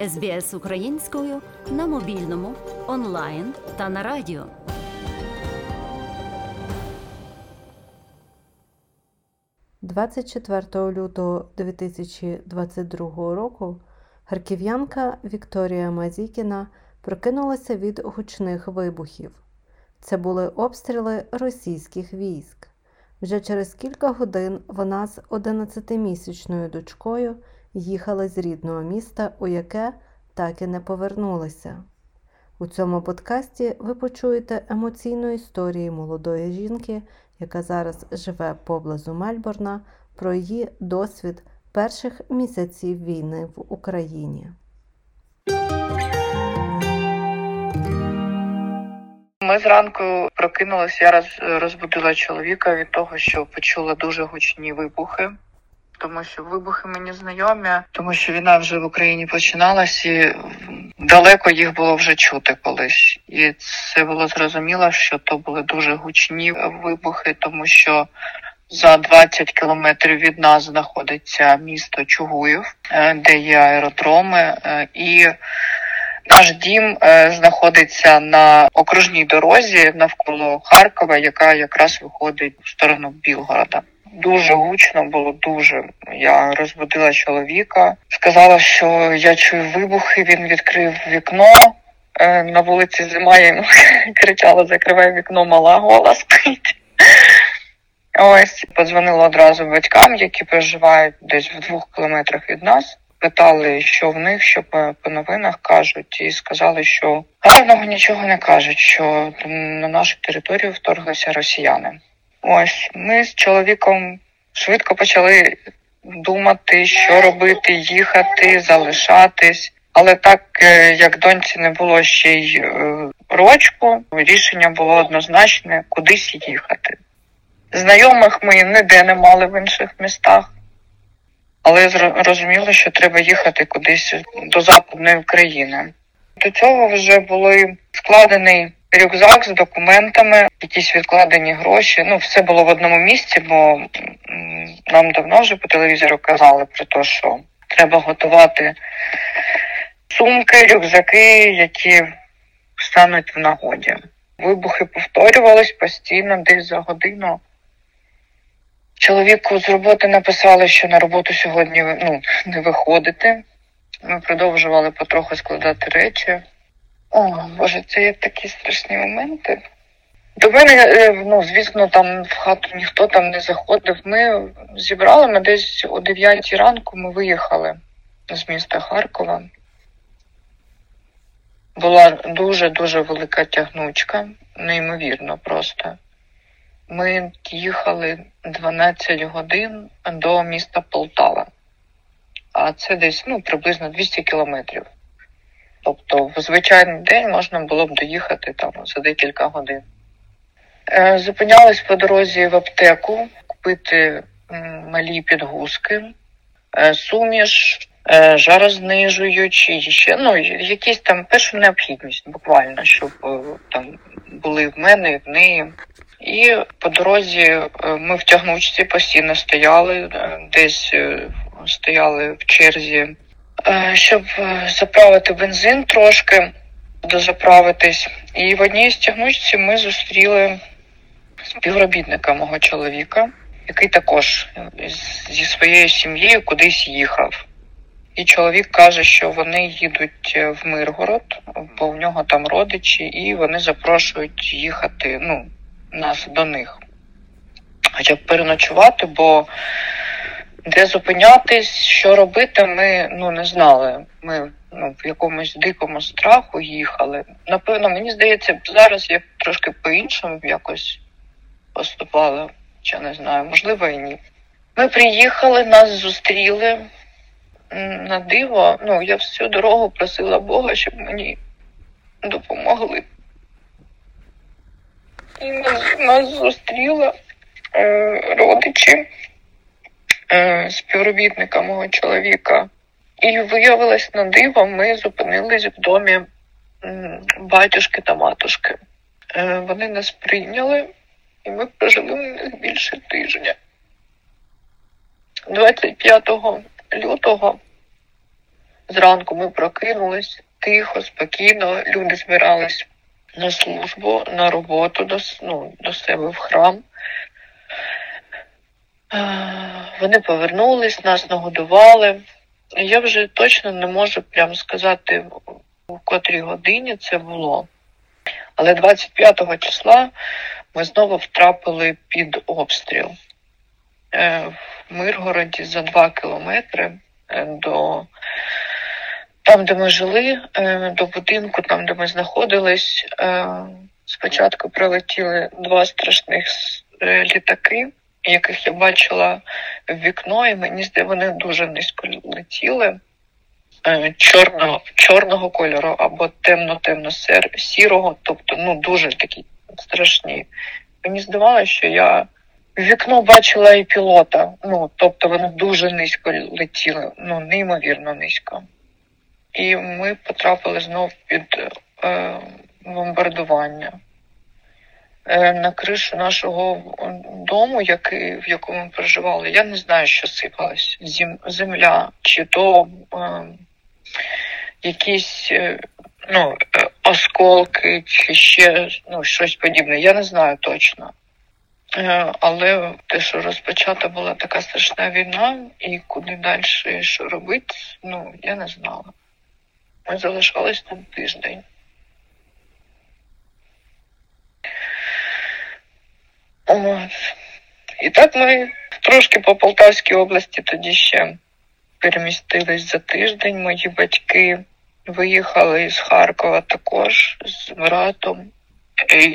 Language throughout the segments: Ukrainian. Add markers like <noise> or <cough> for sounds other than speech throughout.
СБС українською на мобільному, онлайн та на радіо. «24 лютого 2022 року харків'янка Вікторія Мазікіна прокинулася від гучних вибухів. Це були обстріли російських військ. Вже через кілька годин вона з 11-місячною дочкою їхали з рідного міста, у яке так і не повернулися. У цьому подкасті ви почуєте емоційну історію молодої жінки, яка зараз живе поблизу Мельбурна, про її досвід перших місяців війни в Україні. Ми зранку прокинулися, я роз, розбудила чоловіка від того, що почула дуже гучні вибухи тому що вибухи мені знайомі, тому що війна вже в Україні починалась і далеко їх було вже чути колись, і це було зрозуміло, що то були дуже гучні вибухи, тому що за 20 кілометрів від нас знаходиться місто Чугуїв, е, де є аеродроми, е, і наш дім е, знаходиться на окружній дорозі навколо Харкова, яка якраз виходить в сторону Білгорода. Дуже гучно було, дуже. Я розбудила чоловіка, сказала, що я чую вибухи. Він відкрив вікно. Е, на вулиці зима я йому <laughs> кричала: закривай вікно, мала гола спить. Ось подзвонила одразу батькам, які проживають десь в двох кілометрах від нас. Питали, що в них, що по, по новинах кажуть, і сказали, що гарного нічого не кажуть, що на нашу територію вторглися росіяни. Ось ми з чоловіком швидко почали думати, що робити, їхати, залишатись. Але так е, як доньці не було ще й е, рочку, рішення було однозначне кудись їхати. Знайомих ми ніде не мали в інших містах, але розуміли, що треба їхати кудись до Западної України. До цього вже були складений рюкзак з документами, якісь відкладені гроші. Ну, все було в одному місці, бо нам давно вже по телевізору казали про те, що треба готувати сумки, рюкзаки, які стануть в нагоді. Вибухи повторювались постійно, десь за годину. Чоловіку з роботи написали, що на роботу сьогодні ну, не виходити. Ми продовжували потроху складати речі. О, Боже, це є такі страшні моменти. До мене, е, ну, звісно, там в хату ніхто там не заходив. Ми зібрали ми десь о 9 ранку ми виїхали з міста Харкова. Була дуже-дуже велика тягнучка, неймовірно просто. Ми їхали 12 годин до міста Полтава, а це десь ну, приблизно 200 кілометрів. Тобто в звичайний день можна було б доїхати там за декілька годин. Е, зупинялись по дорозі в аптеку, купити малі підгузки, е, суміш, е, жарознижуючі, ще ну, якісь там першу необхідність, буквально, щоб там були в мене і в неї. І по дорозі ми в тягнучці постійно стояли, десь стояли в черзі щоб е, заправити бензин трошки, дозаправитись. І в одній з тягнучці ми зустріли співробітника мого чоловіка, який також зі своєю сім'єю кудись їхав. І чоловік каже, що вони їдуть в Миргород, бо в нього там родичі, і вони запрошують їхати ну, нас до них. Хоча б переночувати, бо де зупинятись, що робити, ми ну не знали. Ми ну в якомусь дикому страху їхали. Напевно, мені здається, зараз я трошки по-іншому якось поступала, чи не знаю, можливо і ні. Ми приїхали, нас зустріли на диво. Ну, я всю дорогу просила Бога, щоб мені допомогли. І нас, нас зустріли е, родичі е, співробітника мого чоловіка. І виявилось на диво, ми зупинились в домі батюшки та матушки. Е, Вони нас прийняли, і ми прожили в них більше тижня. 25 лютого Зранку ми прокинулись тихо, спокійно, люди збирались на службу, на роботу до, ну, до себе в храм. Вони повернулись, нас нагодували. Я вже точно не можу прям сказати, в котрій годині це було. Але 25 числа ми знову втрапили під обстріл е, в Миргороді за два кілометри е, до там, де ми жили, е, до будинку, там, де ми знаходились. Спочатку прилетіли два страшних літаки, яких я бачила в вікно, і мені здається, вони дуже низько летіли. Чорного чорного кольору або темно-темно сірого, тобто ну дуже такі страшні. Мені здавалося, що я в вікно бачила і пілота. Ну, тобто вони дуже низько летіли, ну неймовірно низько. І ми потрапили знов під е, бомбардування. Е, на кришу нашого дому, який, в якому ми проживали, я не знаю, що сипалось. Зім, земля, чи то е, якісь е, ну, е, осколки, чи ще ну, щось подібне. Я не знаю точно. Е, але те, що розпочата була така страшна війна, і куди далі що робити, ну я не знала. Ми залишались там тиждень. От. І так ми трошки по Полтавській області тоді ще перемістились за тиждень. Мої батьки виїхали з Харкова також з братом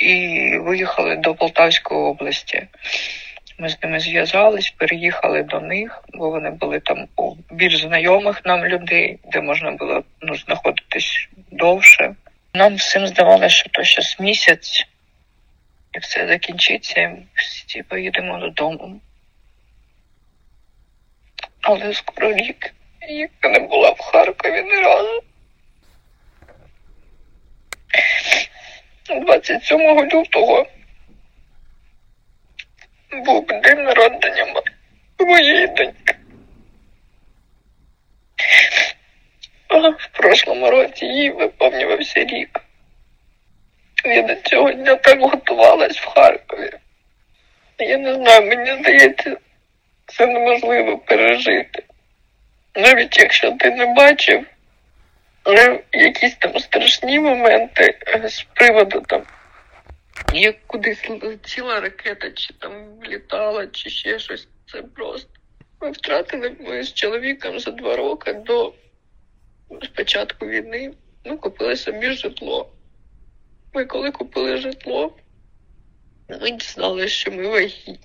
і виїхали до Полтавської області. Ми з ними зв'язались, переїхали до них, бо вони були там у більш знайомих нам людей, де можна було ну, знаходитись довше. Нам всім здавалося, що то щось місяць, і все закінчиться, і всі поїдемо додому. Але скоро рік, я не була в Харкові ні разу. 27 лютого був день народження моєї доньки. в прошлому році їй виповнювався рік. Я до цього дня так готувалась в Харкові. Я не знаю, мені здається, це неможливо пережити. Навіть якщо ти не бачив якісь там страшні моменти е, з приводу там, як кудись летіла ракета, чи там влітала, чи ще щось. Це просто. Ми втратили ми з чоловіком за два роки до спочатку війни. Ну, купили собі житло. Ми коли купили житло, ми дізналися, що ми вагітні.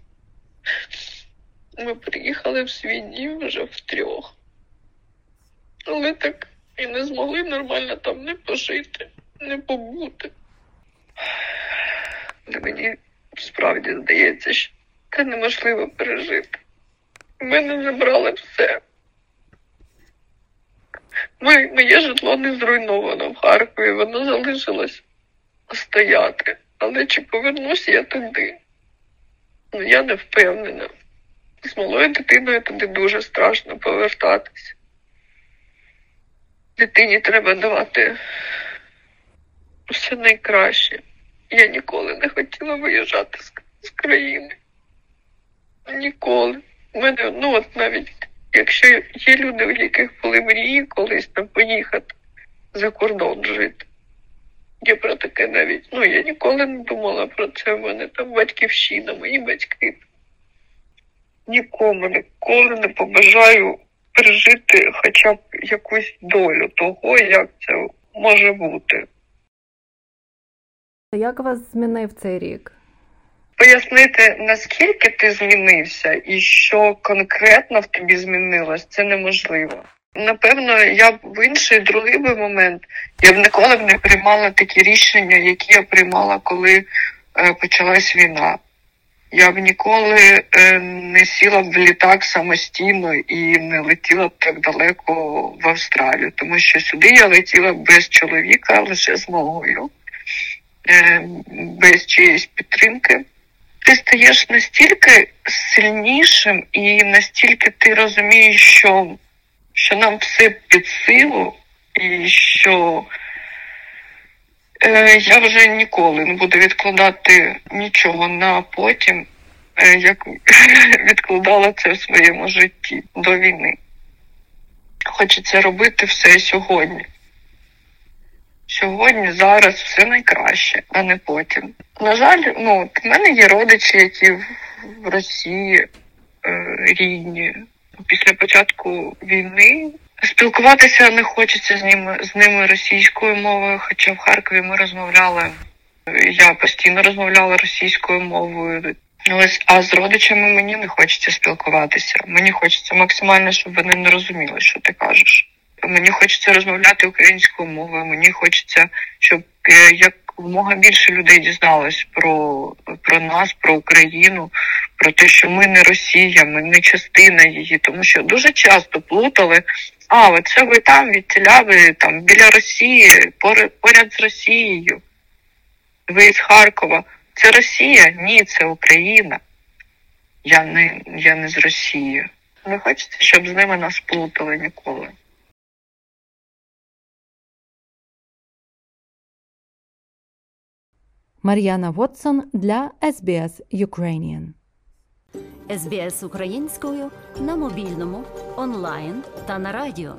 Ми приїхали в свій дім вже втрьох. Але так і не змогли нормально там не пожити, не побути. Але мені справді здається, що це неможливо пережити. Мене забрали все. Моє, житло не зруйновано в Харкові, воно залишилось стояти. Але чи повернусь я туди? Ну, я не впевнена. З малою дитиною туди дуже страшно повертатися дитині треба давати все найкраще. Я ніколи не хотіла виїжджати з, з країни. Ніколи. У мене, ну от навіть якщо є люди, у яких були мрії колись там поїхати за кордон жити. Я про таке навіть, ну я ніколи не думала про це. У мене там батьківщина, мої батьки. Нікому ніколи не побажаю пережити хоча б якусь долю того, як це може бути. Як вас змінив цей рік? Пояснити, наскільки ти змінився і що конкретно в тобі змінилось, це неможливо. Напевно, я б в інший другий би момент я б ніколи б не приймала такі рішення, які я приймала, коли е, почалась війна. Я б ніколи е, не сіла б в літак самостійно і не летіла б так далеко в Австралію, тому що сюди я летіла без чоловіка, лише з малою, е, без чиєїсь підтримки. Ти стаєш настільки сильнішим і настільки ти розумієш, що що нам все під силу, і що е, я вже ніколи не буду відкладати нічого на потім, е, як <laughs> відкладала це в своєму житті до війни. Хочеться робити все сьогодні. Сьогодні, зараз все найкраще, а не потім. На жаль, ну в мене є родичі, які в Росії е, рідні. Після початку війни спілкуватися не хочеться з ними з ними російською мовою, хоча в Харкові ми розмовляли. Я постійно розмовляла російською мовою. Ось, а з родичами мені не хочеться спілкуватися. Мені хочеться максимально, щоб вони не розуміли, що ти кажеш. Мені хочеться розмовляти українською мовою. Мені хочеться, щоб е, якомога більше людей дізналось про, про нас, про Україну, про те, що ми не Росія, ми не частина її, тому що дуже часто плутали. А, оце ви там відтіля, ви там біля Росії, поряд з Росією. Ви з Харкова. Це Росія? Ні, це Україна. Я не, я не з Росії. Не хочеться, щоб з ними нас плутали ніколи. Мар'яна Вотсон для SBS Ukrainian СБС українською на мобільному, онлайн та на радіо.